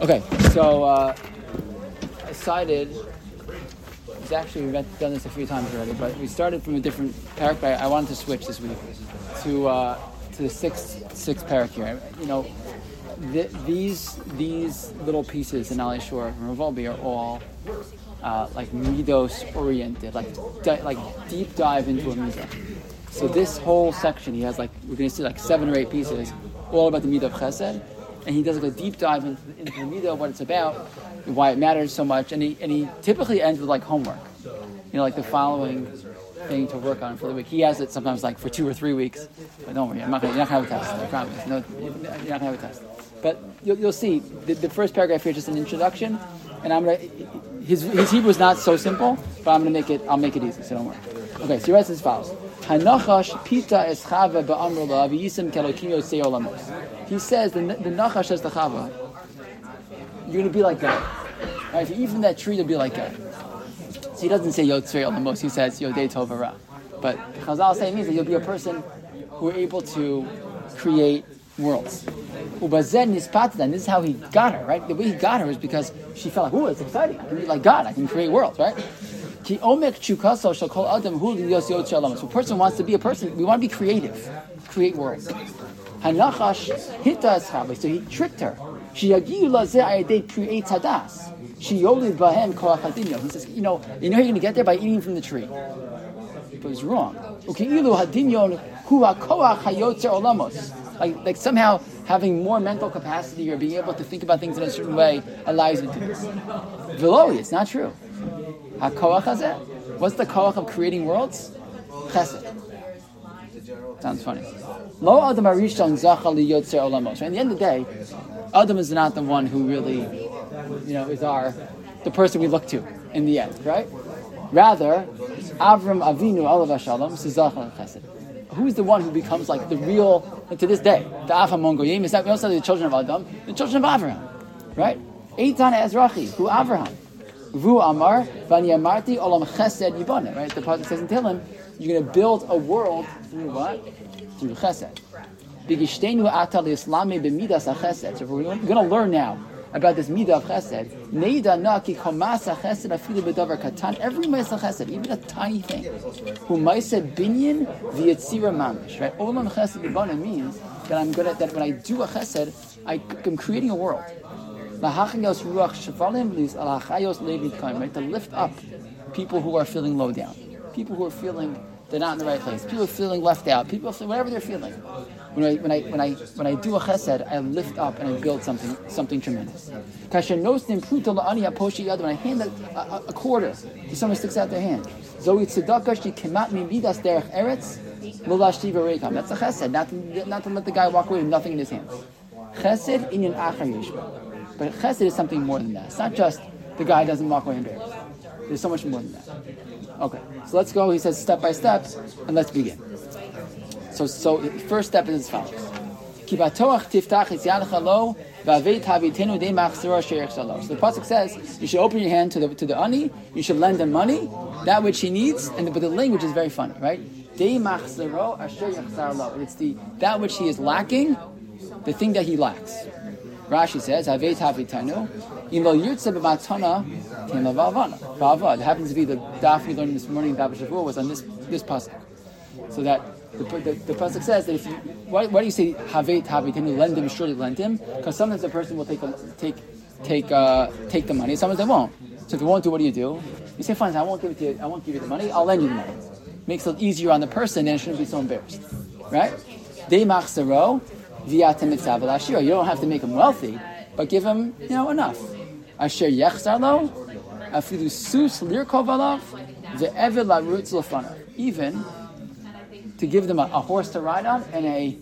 Okay, so uh, I cited. It's actually we've done this a few times already, but we started from a different parak. But I wanted to switch this week to uh, to the sixth sixth parak here. You know, th- these these little pieces in Alei Shur and Rav Wolbe are all uh, like midos oriented, like di- like deep dive into a midah. So this whole section, he has like we're going to see like seven or eight pieces, all about the midah of Chesed, and he does like a deep dive into, into the midah, what it's about, why it matters so much, and he and he typically ends with like homework, you know, like the following thing to work on for the week. He has it sometimes like for two or three weeks, but don't worry, I'm not gonna, you're not gonna have a test. I promise. No, you're not gonna have a test. But you'll, you'll see the, the first paragraph here is just an introduction, and I'm gonna. His, his Hebrew is not so simple, but I'm gonna make it. I'll make it easy. So don't worry. Okay, so he writes as follows. Hanachash pita ba'amrula v'yisim kelokim yosei olamos. He says the, the Nachash says to Chava, you're gonna be like God. Right? From that tree, you'll be like God. So he doesn't say Yotzrei Olamos. He says Yodei Tovara. But Chazal say means that you'll be a person who are able to create worlds. Ubazen. This is how he got her, right? The way he got her is because she felt like, "Ooh, it's exciting! I can be like God. I can create worlds, right?" Chukaso So a person wants to be a person. We want to be creative, create worlds. Hanachash hita eschabe. So he tricked her. She yagiyu lazeh ayadei create tadas. She yolid bahem. He says, you know, you know you're going to get there by eating from the tree. But he's wrong. Like, like somehow having more mental capacity or being able to think about things in a certain way allows you to do this. It's not true. HaKoach hazeh. What's the koach of creating worlds? Chesed. Sounds funny. Lo Adam Arishon Zacha Yotzer Olamos. At the end of the day, Adam is not the one who really, you know, is our the person we look to in the end, right? Rather, Avram Avinu Olav Shalom Zacha Chesed. Who's the one who becomes like the real to this day? The Avamon Goyim is that we also the children of Adam, the children of Avram, right? Eitan Ezrachi, who Avraham. Vu Amar, Vani Olam Chesed Yibane, right? The Prophet says in Tehillim, you're going to build a world through what? Through Chesed. Bigishtenu Atal Islami B'midas HaChesed. So we're going to learn now about this midah of chesed. Neida naki komasa chesed afilu bedavar katan. Every ma'aseh chesed, even a tiny thing. Who ma'aseh binyan v'yitzira mamish. Right? Olam chesed b'bana means that I'm gonna that. When I do a chesed, I, am creating a world. Right? To lift up people who are feeling low down, people who are feeling they're not in the right place, people are feeling left out, people feeling, whatever they're feeling. When I, when, I, when, I, when I do a chesed, I lift up and I build something something tremendous. When I hand a, a, a quarter to someone sticks out their hand, That's a chesed, not to, not to let the guy walk away with nothing in his hands. Chesed inyan achar yishma. But chesed is something more than that. It's not just the guy doesn't walk away embarrassed. There's so much more than that. Okay, so let's go. He says step by step, and let's begin. So, so first step is as follows: So the pasuk says you should open your hand to the to the ani. You should lend him money, that which he needs, and the, but the language is very funny, right? It's the that which he is lacking, the thing that he lacks. Rashi says, Haveit havitanu, ilo yirtze b'matana came It happens to be the daf we learned this morning, Daf Shavuot, was on this this pasuk. So that the, the, the pasuk says that if you, why, why do you say Haveit havitanu, lend him, surely lend him? Because sometimes the person will take take take uh, take the money, sometimes they won't. So if they won't do, what do you do? You say, fine, I won't give it to you, I won't give you the money, I'll lend you the money. Makes it easier on the person, and shouldn't be so embarrassed. Right? De you don't have to make him wealthy, but give him, you know, enough. Asher yechzar afilu sus. Even to give them a, a, horse to ride on and a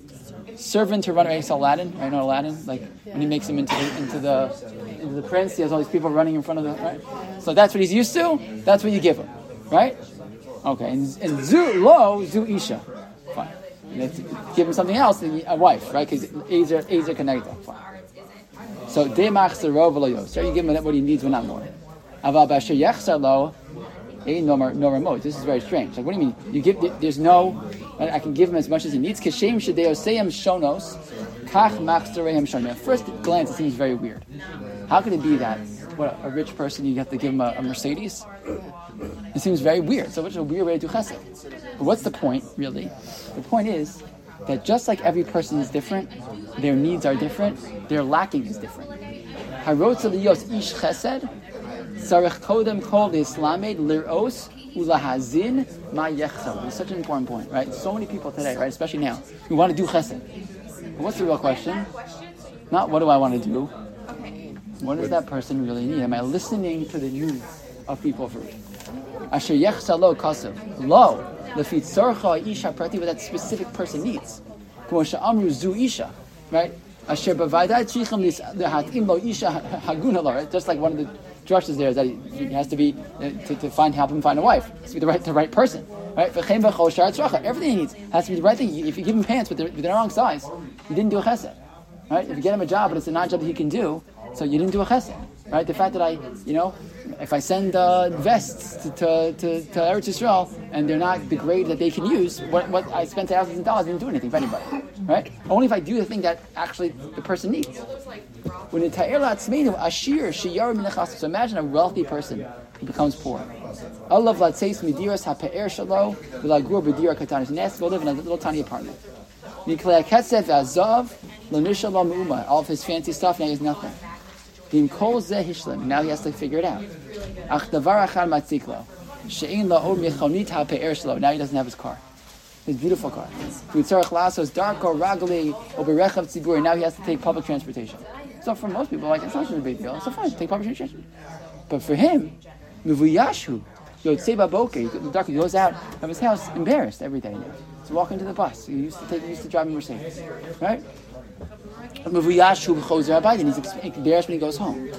servant to run around. Aladdin, I know Aladdin, like when he makes him into the, into the into the prince, he has all these people running in front of him, right? So that's what he's used to. That's what you give him, right? Okay, and, and zu lo zu isha. Give him something else, a wife, right? Because Ezer, Ezer connected. So, So you give him what he needs, but not more. Aval lo. This is very strange. Like, what do you mean? You give, there's no, I can give him as much as he needs. Kashem shadeo seyam shonos, Kach shanim. At first glance, it seems very weird. How could it be that what a rich person you have to give him a, a Mercedes? It seems very weird. So, what's a weird way to do chesed? But what's the point, really? The point is that just like every person is different, their needs are different, their lacking is different. Harotza liyos ish chesed, sarech kodem kol islamed liros ulahazin ma yechsel. It's such an important point, right? So many people today, right, especially now, who want to do chesed. But what's the real question? Not what do I want to do? What does that person really need? Am I listening to the needs of people first? Asher yechsalo kasav. Lo, lefitzorcha isha prati, what that specific person needs. Kumosha amru zu isha, right? Asher bavadai tzicham lehatim lo isha haguna right? Just like one of the drushes there is that he has to be, uh, to, to find, help him find a wife. Has to be the right, the right person, right? Everything he needs has to be the right thing. If you give him pants but they're, but they're the wrong size, you didn't do a chesed, right? If you get him a job but it's a non-job that he can do, so you didn't do a chesed, right? The fact that I, you know, if I send uh, vests to, to, to, to Eretz Yisrael and they're not the grade that they can use, what, what I spent thousands of dollars didn't do anything for anybody, right? Only if I do the thing that actually the person needs. When ashir So imagine a wealthy person who becomes poor. Allah latseis midiras hape'er shalo v'lagur b'dira katanis. And go live in a little tiny apartment. All of his fancy stuff now he has nothing. Now he has to figure it out. Um now he doesn't have his car. His beautiful car. Now he has to take public transportation. So for most people, like it's not such a big deal. So fine, take public transportation. But for him, Mivuyashu, Yotseba Boke, the doctor goes out of his house embarrassed every day now. To walk into the bus. He used to take he used to drive a Mercedes. Right? And he's embarrassed when he goes home.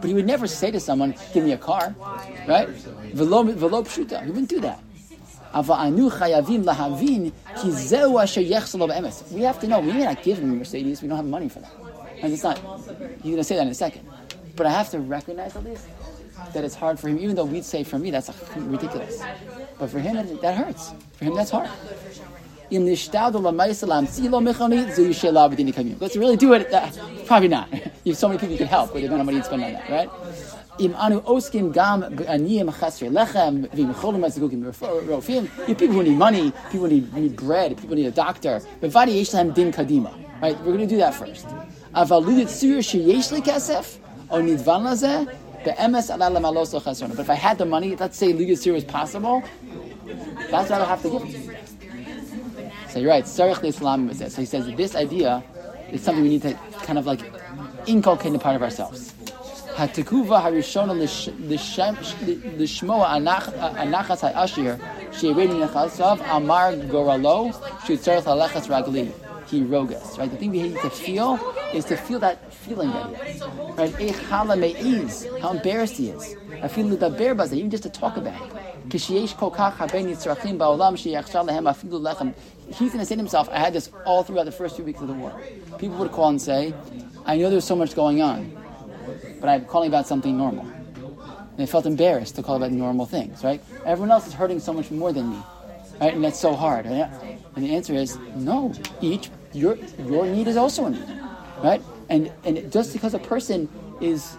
But he would never say to someone, give me a car. Right? He wouldn't do that. We have to know, we may not give him a Mercedes, we don't have money for that. And it's not, you're going to say that in a second. But I have to recognize at least that it's hard for him, even though we'd say for me that's ridiculous. But for him, that hurts. For him, that's hard im nishtadu la'ma'isalam silo michoni zuyushela b'dini kamim. Let's really do it. Uh, probably not. you have so many people you could help with the amount of money you spend on that, right? Im anu oskim gam aniyim chasri lechem v'im cholim azgugim rofim. You have people who need money, people who need, need bread, people who need a doctor. But vadi yesh din kadima. Right? We're going to do that first. Aval liyit suyur sheyesh li nidvan lazeh but if I had the money, let's say Liga Seer possible, that's what I'll have to give. So you're right, Islam. So he says this idea is something we need to kind of like inculcate in part of ourselves. Hatikuva harishona lishmoa anachas ha'ashir she'eredim nechasav amar goralo she'tzarech alechas ragli he rogas. Right, the thing we need to feel is to feel that feeling that he is. Right, eh, me'iz, how embarrassed he is. I feel the bear even just to talk about it. He's going to say to himself, I had this all throughout the first few weeks of the war. People would call and say, I know there's so much going on, but I'm calling about something normal. And they felt embarrassed to call about normal things, right? Everyone else is hurting so much more than me, right? And that's so hard. Right? And the answer is no. Each your your need is also a need, right? And and just because a person is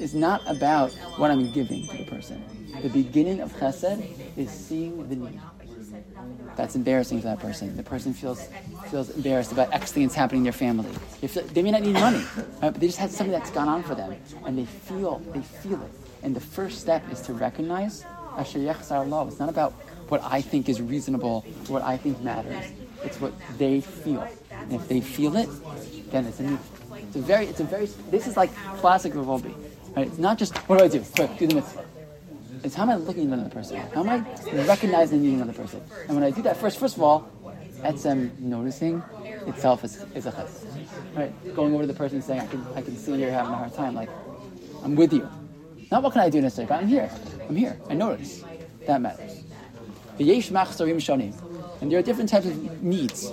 is not about what I'm giving to the person. The beginning of chesed is seeing the need. That's embarrassing for that person. The person feels feels embarrassed about X thing that's happening in their family. They, feel, they may not need money, right? but they just had something that's gone on for them, and they feel they feel it. And the first step is to recognize Asher Yechzar. It's not about what I think is reasonable, what I think matters. It's what they feel. And if they feel it, then it's a new. It's a very. It's a very. This is like classic Rav Wolbe. Right? It's not just what do I do? Quick, do the mitzvah. It's how am I looking at another person? How am I recognizing the need another person? And when I do that, first, first of all, um, noticing itself is, is a chesed. Right? Going over to the person and saying, I can, I can see you're having a hard time. Like, I'm with you. Not what can I do necessarily, but I'm here. I'm here. I notice. That matters. And there are different types of needs.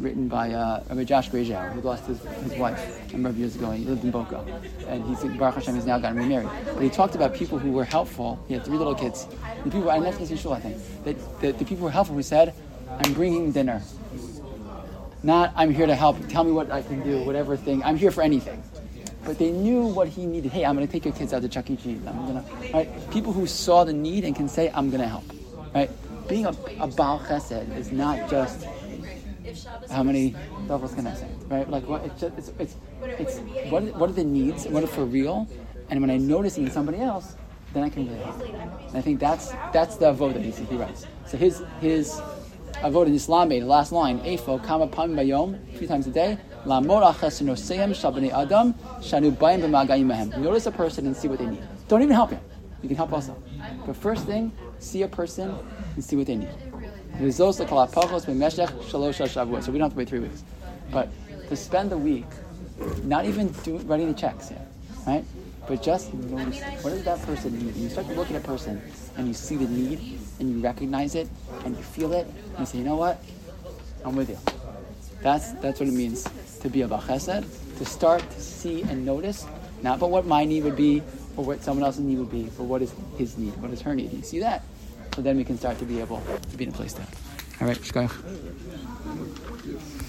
written by uh, Rabbi Josh Grazier, who lost his, his wife a number of years ago. and He lived in Boca. And he's, Baruch Hashem, he's now gotten remarried. But he talked about people who were helpful. He had three little kids. The people, I never listened to shul, I think. That, the, the people who were helpful who said, I'm bringing dinner. Not, I'm here to help. Tell me what I can do, whatever thing. I'm here for anything. But they knew what he needed. Hey, I'm going to take your kids out to Chuck E. Cheese. I'm going to, right? People who saw the need and can say, I'm going to help, right? being a, a Baal Chesed is not just how many levels can I say, right? Like what it's just, it's it's, it's what what are the needs? What are for real? And when I notice it in somebody else, then I can really help. And I think that's that's the avoda that he, he writes. So his his avoda in Islam, the last line, Efo kama pam bayom, three times a day. La mora chesenoseim shabani adam shanu bayim b'magayim. Notice a person and see what they need. Don't even help him. You can help also. But first thing, see a person and see what they need. So we don't have to wait three weeks. But to spend the week, not even do, writing the checks yet, right? But just notice what does that person need? And you start to look at a person and you see the need and you recognize it and you feel it and you say, you know what? I'm with you. That's that's what it means to be a bachesed, to start to see and notice, not but what my need would be or what someone else's need would be, but what is his need, what is her need. You see that? So then we can start to be able to be in a place there. All right, shkayach.